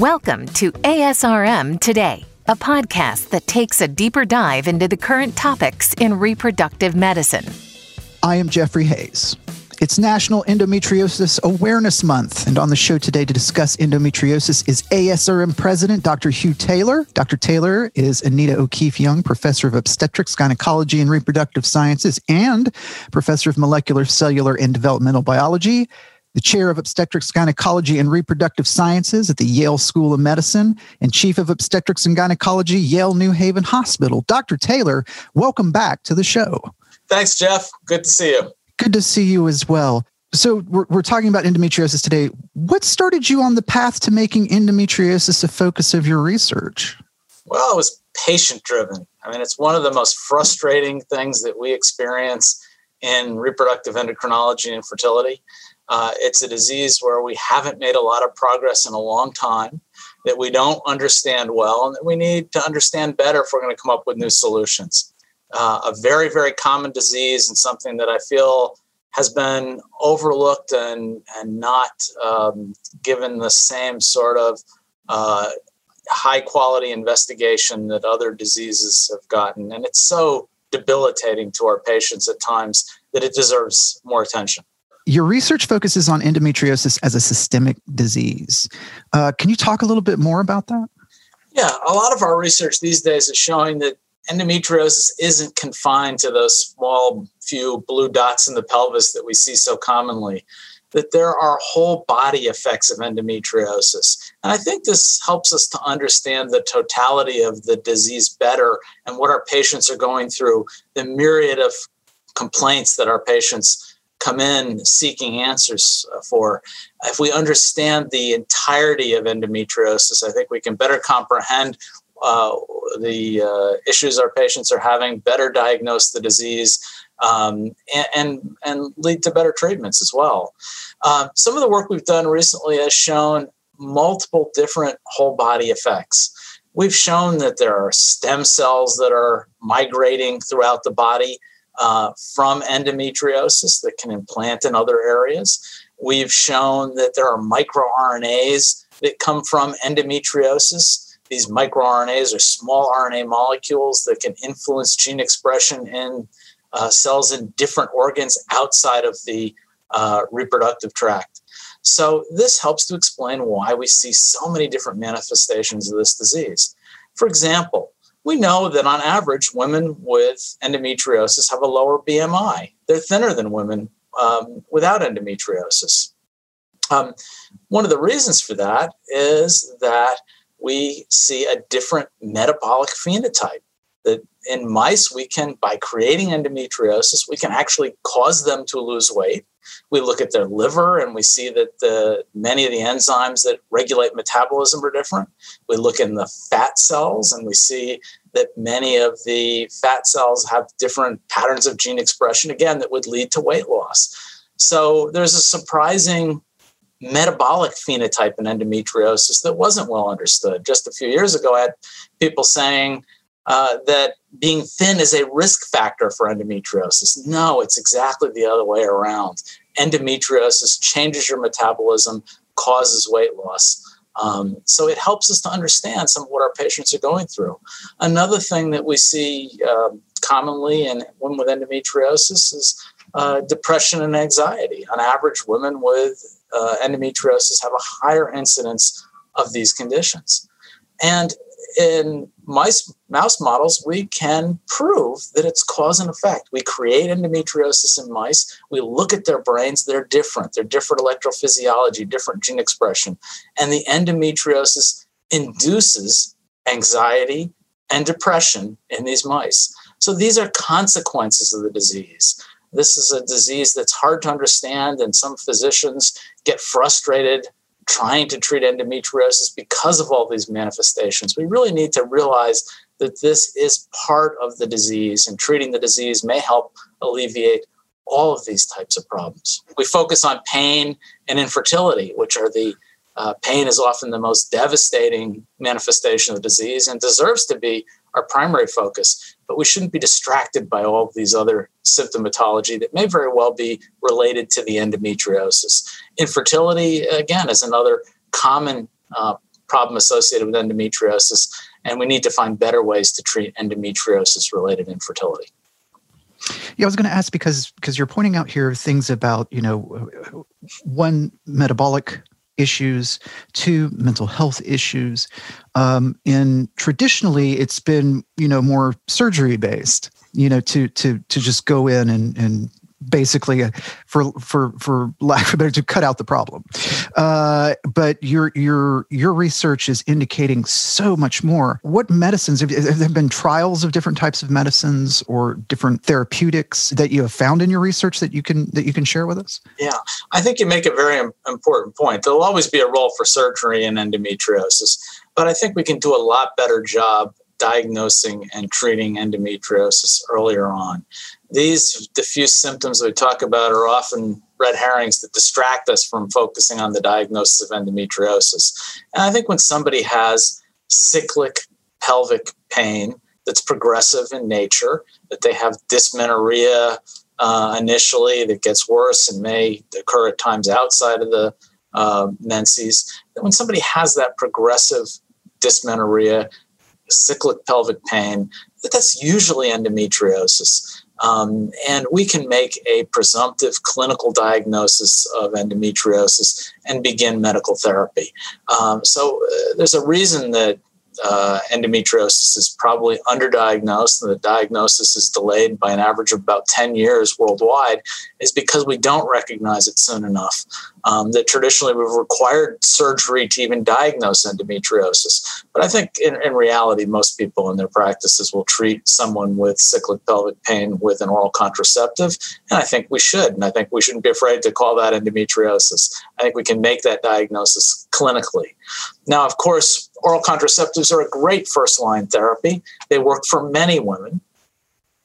Welcome to ASRM Today, a podcast that takes a deeper dive into the current topics in reproductive medicine. I am Jeffrey Hayes. It's National Endometriosis Awareness Month, and on the show today to discuss endometriosis is ASRM President Dr. Hugh Taylor. Dr. Taylor is Anita O'Keefe Young Professor of Obstetrics, Gynecology, and Reproductive Sciences, and Professor of Molecular, Cellular, and Developmental Biology the chair of obstetrics, gynecology, and reproductive sciences at the Yale School of Medicine, and chief of obstetrics and gynecology, Yale New Haven Hospital. Dr. Taylor, welcome back to the show. Thanks, Jeff. Good to see you. Good to see you as well. So, we're, we're talking about endometriosis today. What started you on the path to making endometriosis a focus of your research? Well, it was patient driven. I mean, it's one of the most frustrating things that we experience in reproductive endocrinology and fertility uh, it's a disease where we haven't made a lot of progress in a long time, that we don't understand well, and that we need to understand better if we're going to come up with new solutions. Uh, a very, very common disease and something that I feel has been overlooked and, and not um, given the same sort of uh, high quality investigation that other diseases have gotten. And it's so debilitating to our patients at times that it deserves more attention. Your research focuses on endometriosis as a systemic disease. Uh, can you talk a little bit more about that? Yeah, a lot of our research these days is showing that endometriosis isn't confined to those small few blue dots in the pelvis that we see so commonly, that there are whole body effects of endometriosis. And I think this helps us to understand the totality of the disease better and what our patients are going through, the myriad of complaints that our patients come in seeking answers uh, for. If we understand the entirety of endometriosis, I think we can better comprehend uh, the uh, issues our patients are having, better diagnose the disease, um, and, and, and lead to better treatments as well. Um, some of the work we've done recently has shown multiple different whole body effects. We've shown that there are stem cells that are migrating throughout the body uh, from endometriosis that can implant in other areas. We've shown that there are microRNAs that come from endometriosis. These microRNAs are small RNA molecules that can influence gene expression in uh, cells in different organs outside of the uh, reproductive tract. So, this helps to explain why we see so many different manifestations of this disease. For example, we know that on average, women with endometriosis have a lower BMI. They're thinner than women um, without endometriosis. Um, one of the reasons for that is that we see a different metabolic phenotype. That in mice, we can, by creating endometriosis, we can actually cause them to lose weight. We look at their liver and we see that the, many of the enzymes that regulate metabolism are different. We look in the fat cells and we see that many of the fat cells have different patterns of gene expression, again, that would lead to weight loss. So there's a surprising metabolic phenotype in endometriosis that wasn't well understood. Just a few years ago, I had people saying, uh, that being thin is a risk factor for endometriosis. No, it's exactly the other way around. Endometriosis changes your metabolism, causes weight loss. Um, so it helps us to understand some of what our patients are going through. Another thing that we see um, commonly in women with endometriosis is uh, depression and anxiety. On average, women with uh, endometriosis have a higher incidence of these conditions. And in mice mouse models we can prove that it's cause and effect. We create endometriosis in mice. We look at their brains. They're different. They're different electrophysiology different gene expression. And the endometriosis induces anxiety and depression in these mice. So these are consequences of the disease. This is a disease that's hard to understand and some physicians get frustrated trying to treat endometriosis because of all these manifestations. We really need to realize that this is part of the disease, and treating the disease may help alleviate all of these types of problems. We focus on pain and infertility, which are the uh, pain is often the most devastating manifestation of disease and deserves to be our primary focus. But we shouldn't be distracted by all of these other symptomatology that may very well be related to the endometriosis. Infertility, again, is another common uh, problem associated with endometriosis, and we need to find better ways to treat endometriosis related infertility. Yeah, I was going to ask because because you're pointing out here things about you know one metabolic issues, to mental health issues, um, and traditionally it's been you know more surgery based, you know to to to just go in and and basically uh, for for for lack of better to cut out the problem. Uh, but your your your research is indicating so much more. What medicines have, have there been trials of different types of medicines or different therapeutics that you have found in your research that you can that you can share with us? Yeah. I think you make a very important point. There'll always be a role for surgery in endometriosis but i think we can do a lot better job diagnosing and treating endometriosis earlier on these diffuse symptoms we talk about are often red herrings that distract us from focusing on the diagnosis of endometriosis. And I think when somebody has cyclic pelvic pain that's progressive in nature, that they have dysmenorrhea uh, initially that gets worse and may occur at times outside of the uh, menses, that when somebody has that progressive dysmenorrhea, cyclic pelvic pain, that that's usually endometriosis. Um, and we can make a presumptive clinical diagnosis of endometriosis and begin medical therapy. Um, so uh, there's a reason that uh, endometriosis is probably underdiagnosed and the diagnosis is delayed by an average of about 10 years worldwide is because we don't recognize it soon enough. Um, that traditionally we've required surgery to even diagnose endometriosis. But I think in, in reality, most people in their practices will treat someone with cyclic pelvic pain with an oral contraceptive. And I think we should. And I think we shouldn't be afraid to call that endometriosis. I think we can make that diagnosis clinically. Now, of course, oral contraceptives are a great first line therapy. They work for many women.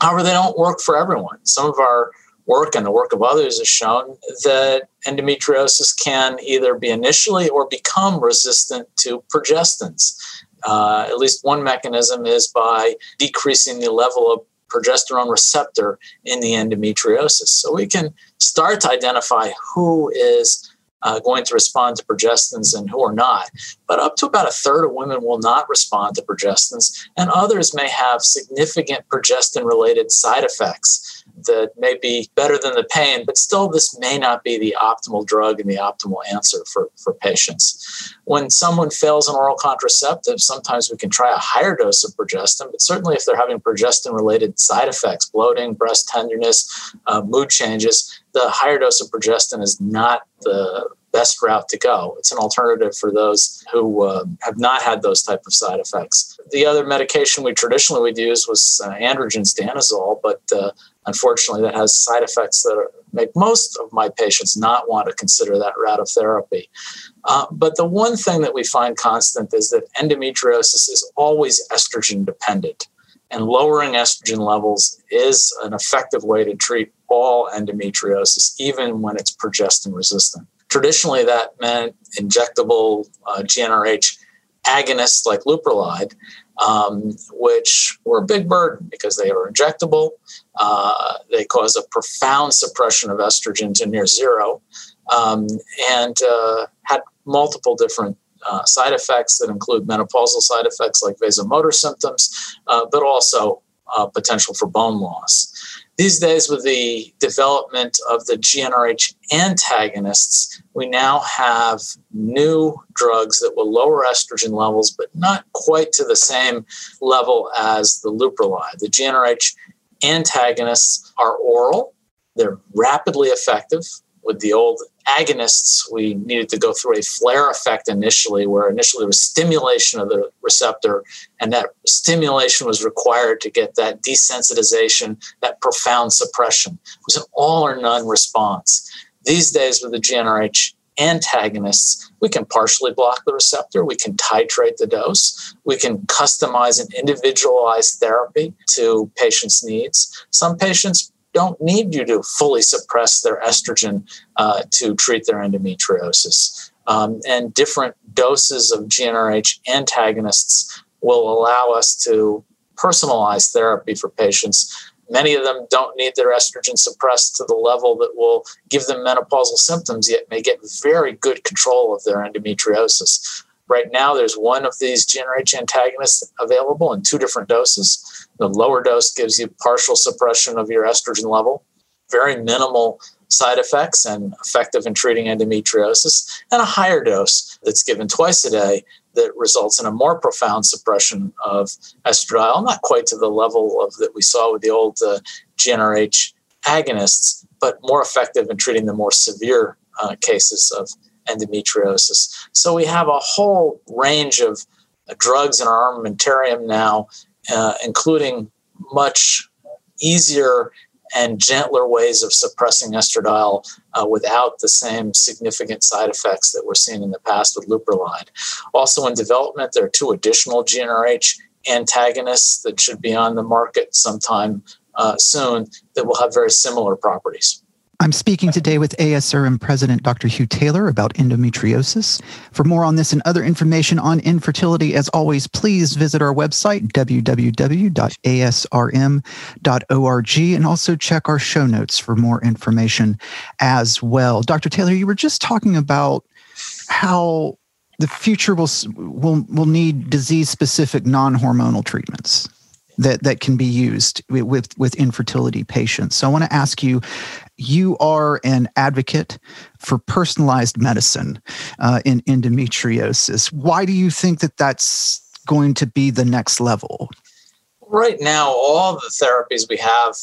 However, they don't work for everyone. Some of our work and the work of others has shown that endometriosis can either be initially or become resistant to progestins. Uh, at least one mechanism is by decreasing the level of progesterone receptor in the endometriosis. So we can start to identify who is uh, going to respond to progestins and who are not. But up to about a third of women will not respond to progestins, and others may have significant progestin related side effects that may be better than the pain, but still, this may not be the optimal drug and the optimal answer for, for patients. When someone fails an oral contraceptive, sometimes we can try a higher dose of progestin, but certainly if they're having progestin related side effects, bloating, breast tenderness, uh, mood changes, the higher dose of progestin is not the best route to go. It's an alternative for those who uh, have not had those type of side effects. The other medication we traditionally would use was uh, androgens danazol, but uh, unfortunately that has side effects that are, make most of my patients not want to consider that route of therapy. Uh, but the one thing that we find constant is that endometriosis is always estrogen dependent. And lowering estrogen levels is an effective way to treat all endometriosis, even when it's progestin resistant. Traditionally, that meant injectable uh, GnRH agonists like leuprolide, um, which were a big burden because they were injectable. Uh, they cause a profound suppression of estrogen to near zero um, and uh, had multiple different uh, side effects that include menopausal side effects like vasomotor symptoms, uh, but also uh, potential for bone loss. These days, with the development of the GnRH antagonists, we now have new drugs that will lower estrogen levels, but not quite to the same level as the leuprolide. The GnRH antagonists are oral, they're rapidly effective. With the old agonists, we needed to go through a flare effect initially, where initially there was stimulation of the receptor, and that stimulation was required to get that desensitization, that profound suppression. It was an all or none response. These days, with the GnRH antagonists, we can partially block the receptor, we can titrate the dose, we can customize an individualized therapy to patients' needs. Some patients don't need you to fully suppress their estrogen uh, to treat their endometriosis. Um, and different doses of GnRH antagonists will allow us to personalize therapy for patients. Many of them don't need their estrogen suppressed to the level that will give them menopausal symptoms, yet may get very good control of their endometriosis. Right now, there's one of these GnRH antagonists available in two different doses. The lower dose gives you partial suppression of your estrogen level, very minimal side effects and effective in treating endometriosis, and a higher dose that's given twice a day that results in a more profound suppression of estradiol, not quite to the level of that we saw with the old uh, GnRH agonists, but more effective in treating the more severe uh, cases of endometriosis. So we have a whole range of uh, drugs in our armamentarium now, uh, including much easier and gentler ways of suppressing estradiol uh, without the same significant side effects that we're seeing in the past with leuprolide. Also in development, there are two additional GnRH antagonists that should be on the market sometime uh, soon that will have very similar properties. I'm speaking today with ASRM President Dr. Hugh Taylor about endometriosis. For more on this and other information on infertility, as always, please visit our website, www.asrm.org, and also check our show notes for more information as well. Dr. Taylor, you were just talking about how the future will, will, will need disease specific non hormonal treatments that that can be used with with infertility patients. So I want to ask you you are an advocate for personalized medicine uh, in endometriosis. Why do you think that that's going to be the next level? Right now, all the therapies we have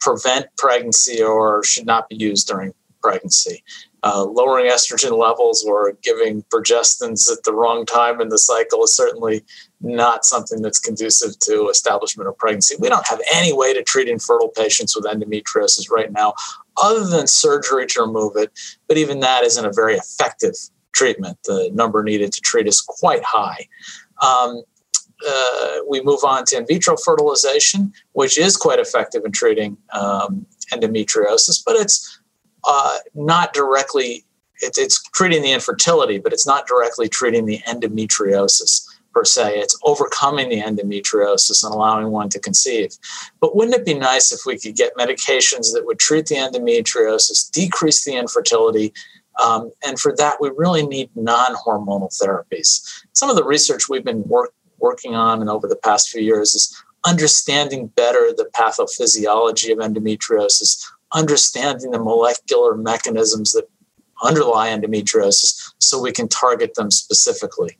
prevent pregnancy or should not be used during pregnancy. Uh, lowering estrogen levels or giving progestins at the wrong time in the cycle is certainly not something that's conducive to establishment of pregnancy. We don't have any way to treat infertile patients with endometriosis right now other than surgery to remove it. But even that isn't a very effective treatment. The number needed to treat is quite high. Um, uh, we move on to in vitro fertilization, which is quite effective in treating um, endometriosis, but it's uh, not directly, it, it's treating the infertility, but it's not directly treating the endometriosis per se. It's overcoming the endometriosis and allowing one to conceive. But wouldn't it be nice if we could get medications that would treat the endometriosis, decrease the infertility? Um, and for that, we really need non hormonal therapies. Some of the research we've been work, working on and over the past few years is understanding better the pathophysiology of endometriosis, understanding the molecular mechanisms that underlie endometriosis so we can target them specifically.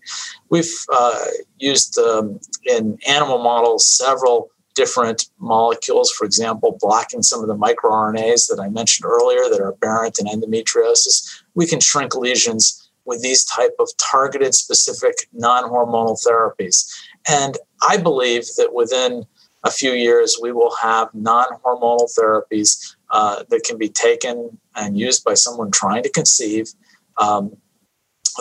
We've uh, used um, in animal models several different molecules, for example, blocking some of the microRNAs that I mentioned earlier that are aberrant in endometriosis. We can shrink lesions with these type of targeted specific non-hormonal therapies. And I believe that within a few years, we will have non-hormonal therapies uh, that can be taken and used by someone trying to conceive um,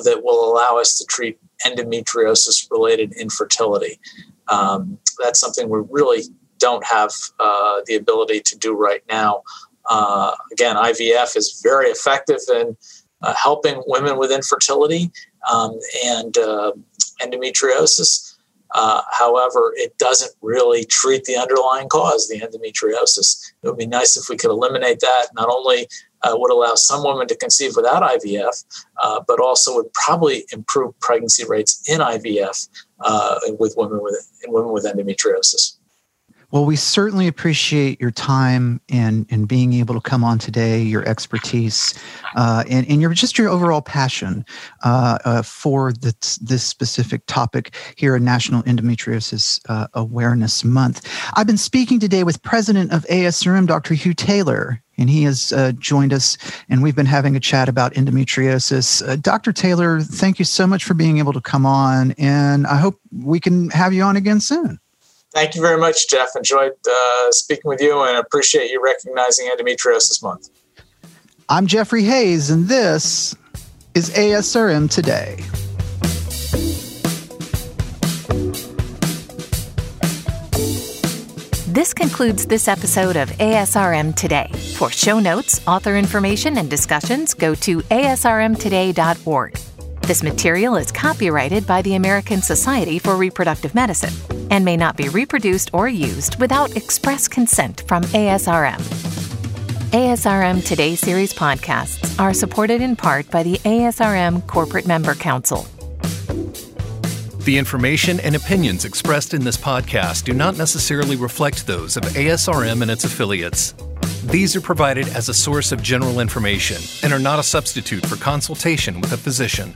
that will allow us to treat endometriosis related infertility. Um, that's something we really don't have uh, the ability to do right now. Uh, again, IVF is very effective in uh, helping women with infertility um, and uh, endometriosis. Uh, however, it doesn't really treat the underlying cause, the endometriosis. It would be nice if we could eliminate that. Not only uh, would allow some women to conceive without IVF, uh, but also would probably improve pregnancy rates in IVF uh, with women with in women with endometriosis. Well, we certainly appreciate your time and, and being able to come on today, your expertise, uh, and, and your just your overall passion uh, uh, for this, this specific topic here in National Endometriosis uh, Awareness Month. I've been speaking today with President of ASRM, Dr. Hugh Taylor, and he has uh, joined us, and we've been having a chat about endometriosis. Uh, Dr. Taylor, thank you so much for being able to come on, and I hope we can have you on again soon. Thank you very much, Jeff. Enjoyed uh, speaking with you and appreciate you recognizing Endometriosis Month. I'm Jeffrey Hayes, and this is ASRM Today. This concludes this episode of ASRM Today. For show notes, author information, and discussions, go to asrmtoday.org. This material is copyrighted by the American Society for Reproductive Medicine and may not be reproduced or used without express consent from ASRM. ASRM Today series podcasts are supported in part by the ASRM Corporate Member Council. The information and opinions expressed in this podcast do not necessarily reflect those of ASRM and its affiliates. These are provided as a source of general information and are not a substitute for consultation with a physician.